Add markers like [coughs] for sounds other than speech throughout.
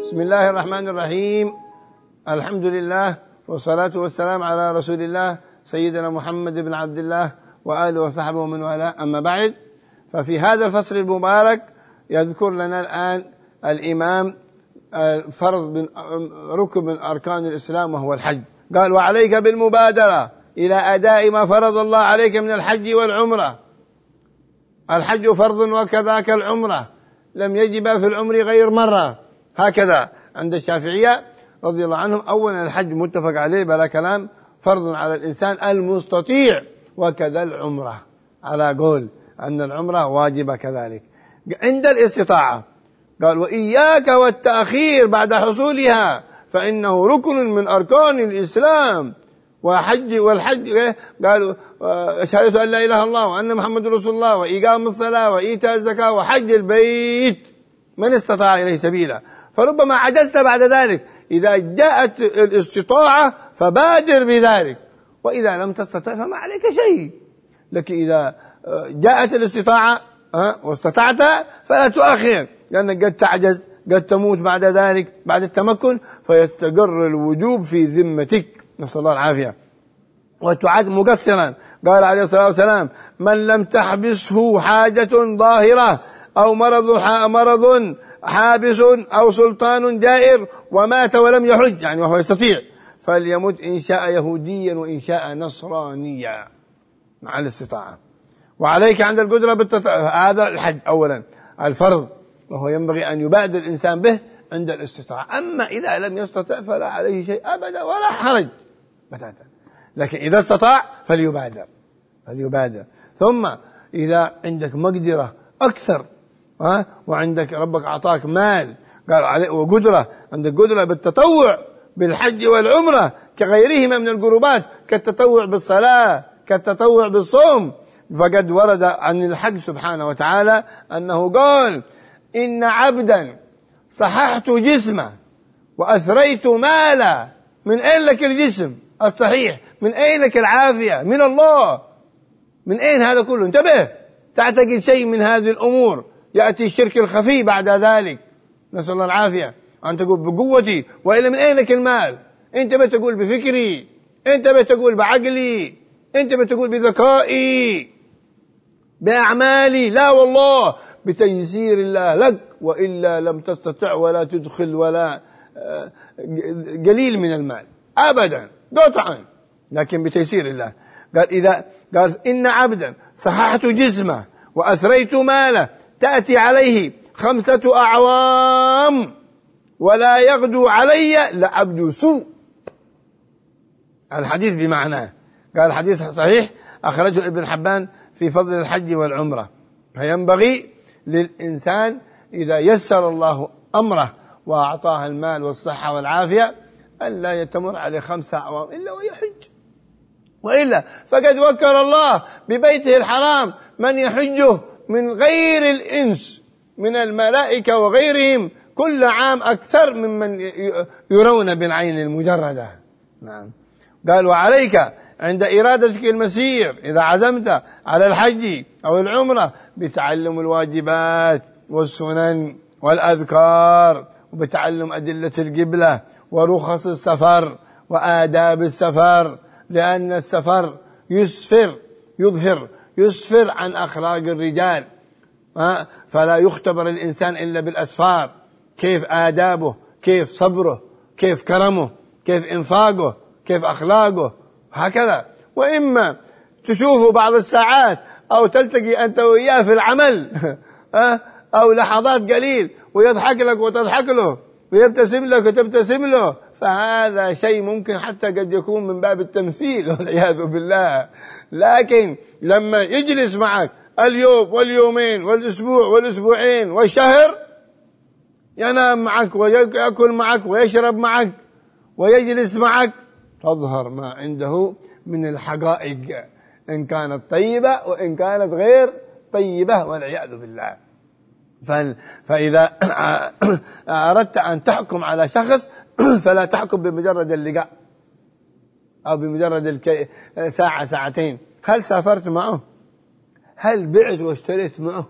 بسم الله الرحمن الرحيم الحمد لله والصلاة والسلام على رسول الله سيدنا محمد بن عبد الله وآله وصحبه ومن والاه أما بعد ففي هذا الفصل المبارك يذكر لنا الآن الإمام فرض من ركن من أركان الإسلام وهو الحج قال وعليك بالمبادرة إلى أداء ما فرض الله عليك من الحج والعمرة الحج فرض وكذاك العمرة لم يجب في العمر غير مرة هكذا عند الشافعية رضي الله عنهم. أولا الحج متفق عليه بلا كلام. فرض على الإنسان المستطيع وكذا العمرة. على قول أن العمرة واجبة كذلك. عند الاستطاعة. قال وإياك والتأخير بعد حصولها فإنه ركن من أركان الإسلام. وحج والحج إيه؟ قالوا شهادة أن لا إله إلا الله وأن محمد رسول الله وإقام الصلاة وإيتاء الزكاة وحج البيت. من استطاع إليه سبيلا. فربما عجزت بعد ذلك. إذا جاءت الاستطاعة فبادر بذلك. وإذا لم تستطع فما عليك شيء. لكن إذا آه، جاءت الاستطاعة واستطعت فلا تؤخر لأنك قد تعجز قد تموت بعد ذلك بعد التمكن فيستقر الوجوب في ذمتك. نسأل الله العافية. وتعد مقصرا. قال عليه الصلاة والسلام من لم تحبسه حاجة ظاهرة أو مرض مرض حابس أو سلطان جائر ومات ولم يحج يعني وهو يستطيع. فليمت إن شاء يهوديا وإن شاء نصرانيا مع الاستطاعة. وعليك عند القدرة بالتطع... هذا الحج أولا. الفرض وهو ينبغي أن يبادر الإنسان به عند الاستطاعة. أما إذا لم يستطع فلا عليه شيء أبدا ولا حرج. بتاتا. لكن إذا استطاع فليبادر. فليبادر. ثم إذا عندك مقدرة أكثر ها؟ وعندك ربك أعطاك مال. قال عليه وقدرة. عندك قدرة بالتطوع بالحج والعمرة كغيرهما من القربات كالتطوع بالصلاة كالتطوع بالصوم. فقد ورد عن الحج سبحانه وتعالى أنه قال إن عبدا صححت جسمه وأثريت ماله من أين لك الجسم الصحيح؟ من أين لك العافية؟ من الله. من أين هذا كله؟ انتبه. تعتقد شيء من هذه الأمور. يأتي الشرك الخفي بعد ذلك. نسأل الله العافية. أن تقول بقوتي وإلا من أين لك المال؟ أنت بتقول بفكري. أنت بتقول بعقلي. أنت بتقول بذكائي. بأعمالي. لا والله. بتيسير الله لك وإلا لم تستطع ولا تدخل ولا آه، قليل من المال. أبدا. قطعا. لكن بتيسير الله. قال إذا قال إن عبدا صححت جسمه وأثريت ماله تأتي عليه خمسة أعوام ولا يغدو علي لعبد سوء. الحديث بمعناه قال الحديث صحيح أخرجه ابن حبان في فضل الحج والعمرة. فينبغي للإنسان إذا يسر الله أمره وأعطاه المال والصحة والعافية أن لا يتمر عليه خمسة أعوام إلا ويحج وإلا فقد وكر الله ببيته الحرام من يحجه من غير الإنس من الملائكة وغيرهم كل عام أكثر ممن يرون بالعين المجردة. نعم. قال وعليك عند إرادتك المسير إذا عزمت على الحج أو العمرة بتعلم الواجبات والسنن والأذكار وبتعلم أدلة القبلة ورخص السفر وآداب السفر لأن السفر يسفر يظهر يسفر عن أخلاق الرجال فلا يختبر الإنسان إلا بالأسفار. كيف آدابه كيف صبره كيف كرمه كيف إنفاقه كيف أخلاقه هكذا. وإما تشوفه بعض الساعات أو تلتقي أنت وإياه في العمل [laughs] أو لحظات قليل ويضحك لك وتضحك له ويبتسم لك وتبتسم له. فهذا شيء ممكن حتى قد يكون من باب التمثيل [laughs] والعياذ بالله. لكن لما يجلس معك اليوم واليومين والأسبوع والأسبوعين والشهر ينام معك ويأكل معك ويشرب معك ويجلس معك تظهر ما عنده من الحقائق إن كانت طيبة وإن كانت غير طيبة والعياذ بالله. فإذا [coughs] أردت أن تحكم على شخص [coughs] فلا تحكم بمجرد اللقاء أو بمجرد ساعة ساعتين. هل سافرت معه؟ هل بعت واشتريت معه؟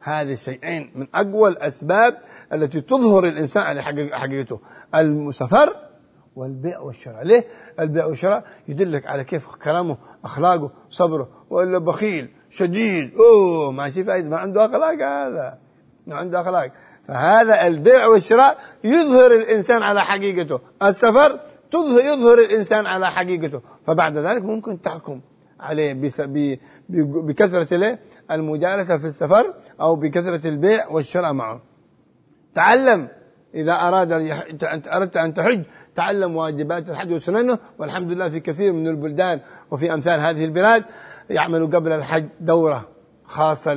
هذه الشيئين من أقوى الأسباب التي تظهر الإنسان على حقيقته. السفر والبيع والشراء. ليه؟ البيع والشراء يدلك على كيف كلامه أخلاقه صبره ولا بخيل. شديد. أوه ما في فايدة ما عنده أخلاق هذا. ما عنده أخلاق. فهذا البيع والشراء يظهر الإنسان على حقيقته. السفر تظهر يظهر الإنسان على حقيقته. فبعد ذلك ممكن تحكم عليه بكثرة المجالسة في السفر أو بكثرة البيع والشراء معه. تعلم. إذا أراد أردت أن تحج تعلم واجبات الحج وسننه والحمد لله في كثير من البلدان وفي أمثال هذه البلاد. يعملوا قبل الحج دورة خاصة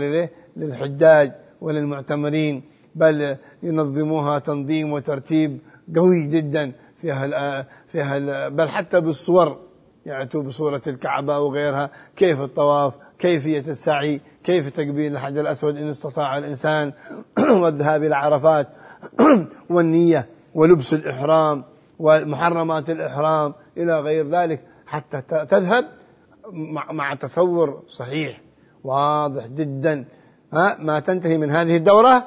للحجاج وللمعتمرين بل ينظموها تنظيم وترتيب قوي جدا فيها فيها بل حتى بالصور يأتوا بصورة الكعبة وغيرها كيف الطواف كيفية السعي كيف تقبيل الحجر الأسود إن استطاع الإنسان [clears throat] والذهاب إلى عرفات [clears throat] والنية ولبس الإحرام ومحرمات الإحرام إلى غير ذلك حتى تذهب مع تصور صحيح واضح جدا ها ما تنتهي من هذه الدورة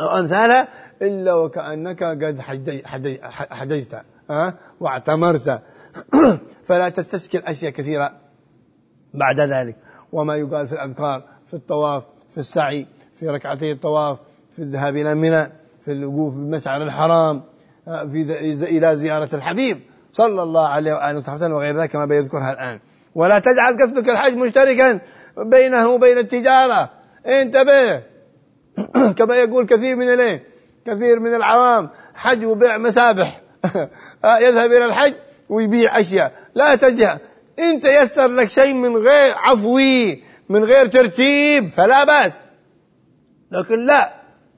أو أمثالها إلا وكأنك قد حجيت ها واعتمرت. [coughs] فلا تستشكل أشياء كثيرة بعد ذلك. وما يقال في الأذكار في الطواف في السعي في ركعتي الطواف في الذهاب إلى منى في الوقوف بمشعر الحرام في إلى زيارة الحبيب صلى الله عليه وآله وصحبه وغير ذلك كما بيذكرها الآن. ولا تجعل قصدك الحج مشتركا بينه وبين التجارة. انتبه. [clears throat] كما يقول كثير من الايه كثير من العوام حج وبيع مسابح. [laughs] يذهب إلى الحج ويبيع أشياء. لا تجه إن تيسر لك شيء من غير عفوي من غير ترتيب فلا بأس. لكن لا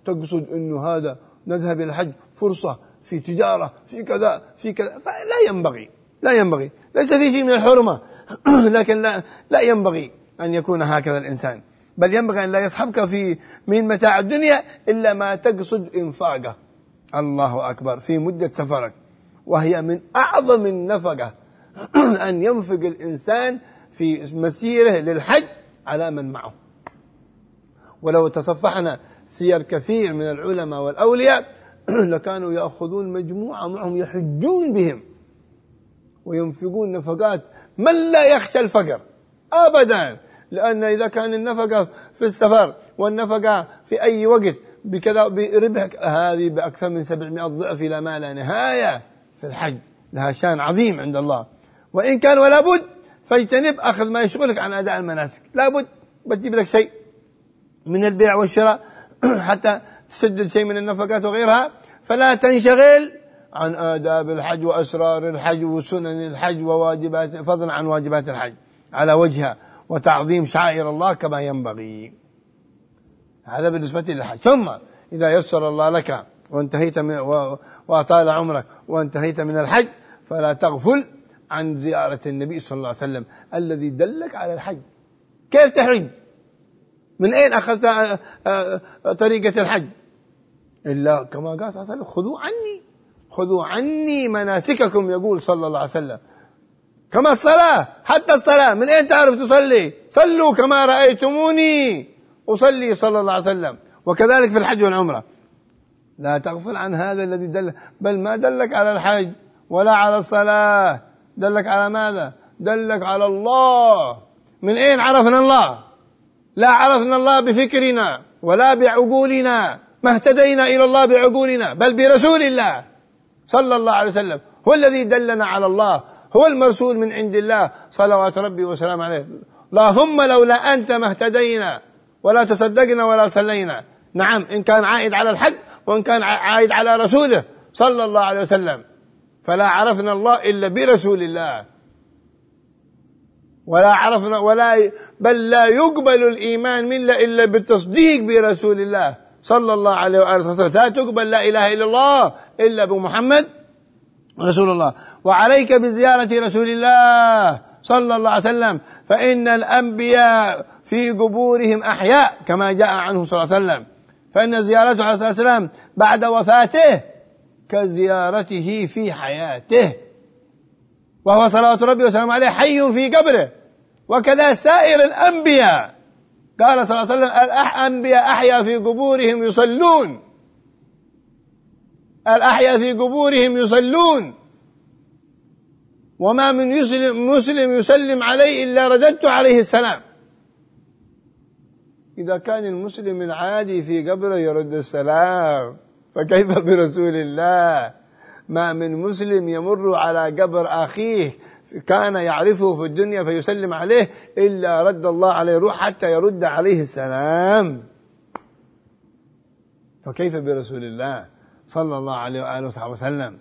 تقصد أنه هذا نذهب إلى الحج فرصة في تجارة في كذا في كذا فلا ينبغي. لا ينبغي. ليس في شيء من الحرمة. [clears throat] لكن لا, لا ينبغي أن يكون هكذا الإنسان. بل ينبغي أن لا يصحبك في من متاع الدنيا إلا ما تقصد إنفاقه. الله أكبر. في مدة سفرك. وهي من أعظم النفقة. [clears throat] أن ينفق الإنسان في مسيره للحج على من معه. ولو تصفحنا سير كثير من العلماء والأولياء [clears throat] لكانوا يأخذون مجموعة معهم يحجون بهم. وينفقون نفقات من لا يخشى الفقر؟ أبدا. لأن إذا كان النفقة في السفر والنفقة في أي وقت بكذا بربح هذه بأكثر من 700 ضعف إلى ما لا نهاية في الحج. لها شان عظيم عند الله. وإن كان ولا بد فاجتنب أخذ ما يشغلك عن أداء المناسك. لا بد بتجيب لك شيء من البيع والشراء [clears throat] حتى تسدد شيء من النفقات وغيرها. فلا تنشغل عن آداب الحج وأسرار الحج وسنن الحج وواجبات فضلا عن واجبات الحج على وجهها وتعظيم شعائر الله كما ينبغي. هذا بالنسبة للحج. ثم إذا يسر الله لك وانتهيت من وأطال عمرك وانتهيت من الحج فلا تغفل عن زيارة النبي صلى الله عليه وسلم الذي دلك على الحج. كيف تحج؟ من أين أخذت طريقة الحج؟ إلا كما قال صلى الله عليه وسلم خذوا عني. خذوا عني مناسككم يقول صلى الله عليه وسلم. كما الصلاة حتى الصلاة من أين تعرف تصلي؟ صلوا كما رأيتموني أصلي صلى الله عليه وسلم. وكذلك في الحج والعمرة. لا تغفل عن هذا الذي دل بل ما دلك على الحج ولا على الصلاة. دلك على ماذا؟ دلك على الله. من أين عرفنا الله؟ لا عرفنا الله بفكرنا ولا بعقولنا. ما اهتدينا إلى الله بعقولنا بل برسول الله. صلى الله عليه وسلم. هو الذي دلنا على الله. هو المرسول من عند الله. صلوات ربي وسلام عليه. اللهم لولا أنت ما اهتدينا ولا تصدقنا ولا صلينا. نعم إن كان عائد على الحج وإن كان عائد على رسوله صلى الله عليه وسلم. فلا عرفنا الله إلا برسول الله. ولا عرفنا ولا بل لا يقبل الإيمان منا إلا بالتصديق برسول الله. صلى الله عليه وآله وسلم لا تقبل لا إله إلا الله إلا بمحمد رسول الله. وعليك بزيارة رسول الله صلى الله عليه وسلم فإن الأنبياء في قبورهم أحياء كما جاء عنه صلى الله عليه وسلم. فإن زيارته عليه الصلاة والسلام بعد وفاته كزيارته في حياته. وهو صلوات ربي وسلامه عليه حي في قبره. وكذا سائر الأنبياء. قال صلى الله عليه وسلم الأنبياء أحيا في قبورهم يصلون. الأحيا في قبورهم يصلون. وما من يسلم مسلم يسلم عليه إلا رددت عليه السلام. إذا كان المسلم العادي في قبره يرد السلام. فكيف برسول الله؟ ما من مسلم يمر على قبر أخيه كان يعرفه في الدنيا فيسلم عليه إلا رد الله عليه روح حتى يرد عليه السلام. فكيف برسول الله صلى الله عليه وآله وصحبه وسلم؟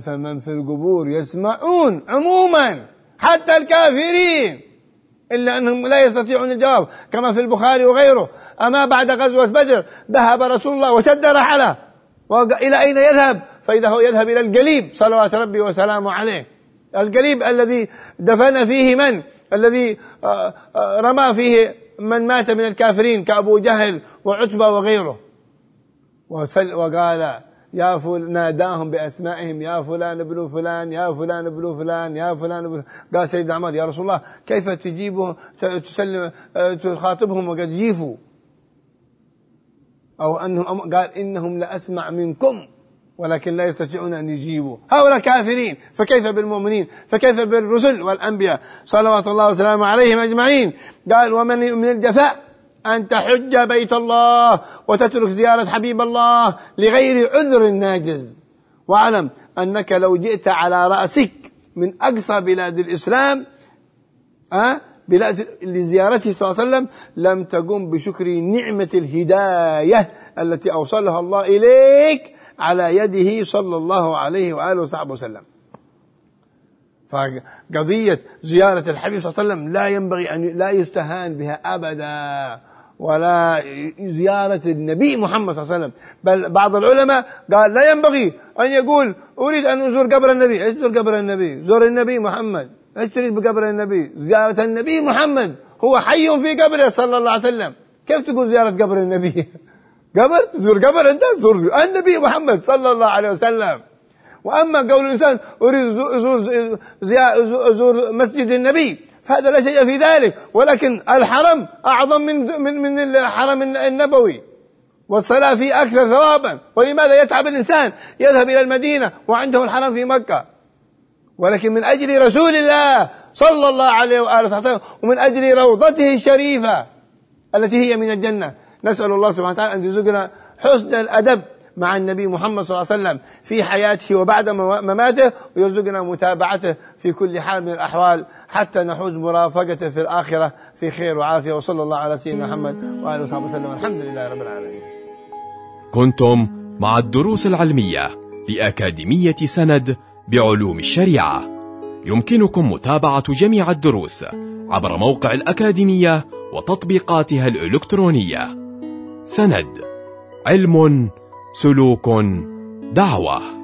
فمن في القبور يسمعون عموما حتى الكافرين إلا أنهم لا يستطيعون الجواب كما في البخاري وغيره. أما بعد غزوة بدر ذهب رسول الله وشد رحله إلى أين يذهب؟ فإذا هو يذهب إلى القليب صلوات ربي وسلامه عليه. القليب الذي دفن فيه من؟ الذي آه، آه، رمى فيه من مات من الكافرين كأبو جهل وعتبة وغيره. وقال يا فل ناداهم بأسمائهم يا فلان ابن فلان يا فلان ابن فلان يا فلان ابن قال سيدنا عمر يا رسول الله كيف تجيبه تسلم آه، تخاطبهم وقد جيفوا أو أنهم قال إنهم لأسمع منكم. ولكن لا يستطيعون أن يجيبوا. هؤلاء كافرين فكيف بالمؤمنين؟ فكيف بالرسل والأنبياء؟ صلوات الله وسلامه عليهم أجمعين. قال ومن من الجفاء أن تحج بيت الله وتترك زيارة حبيب الله لغير عذر ناجز. واعلم أنك لو جئت على رأسك من أقصى بلاد الإسلام أه بلاد لزيارته صلى الله عليه وسلم لم تقم بشكر نعمة الهداية التي أوصلها الله إليك على يده صلى الله عليه وآله وصحبه وسلم. فقضية زيارة الحبيب صلى الله عليه وسلم لا ينبغي أن لا يستهان بها أبدا ولا زيارة النبي محمد صلى الله عليه وسلم. بل بعض العلماء قال لا ينبغي أن يقول أريد أن أزور قبر النبي. إيش تزور قبر النبي؟ زور النبي محمد. إيش تريد بقبر النبي؟ زيارة النبي محمد. هو حي في قبره صلى الله عليه وسلم. كيف تقول زيارة قبر النبي؟ [laughs] قبر؟ تزور قبر أنت؟ تزور النبي محمد صلى الله عليه وسلم. وأما قول الإنسان أريد أزور, أزور مسجد النبي فهذا لا شيء في ذلك. ولكن الحرم أعظم من من من الحرم النبوي. والصلاة فيه أكثر ثوابا. ولماذا يتعب الإنسان؟ يذهب إلى المدينة وعنده الحرم في مكة. ولكن من أجل رسول الله صلى الله عليه وآله وسلم ومن أجل روضته الشريفة التي هي من الجنة نسأل الله سبحانه وتعالى أن يرزقنا حسن الأدب مع النبي محمد صلى الله عليه وسلم في حياته وبعد مماته ويرزقنا متابعته في كل حال من الأحوال حتى نحوز مرافقته في الآخرة في خير وعافية. وصلى الله على سيدنا محمد وآله وصحبه وسلم. الحمد لله رب العالمين. كنتم مع الدروس العلمية لأكاديمية سند بعلوم الشريعة. يمكنكم متابعة جميع الدروس عبر موقع الأكاديمية وتطبيقاتها الإلكترونية. سند. علم سلوك دعوة.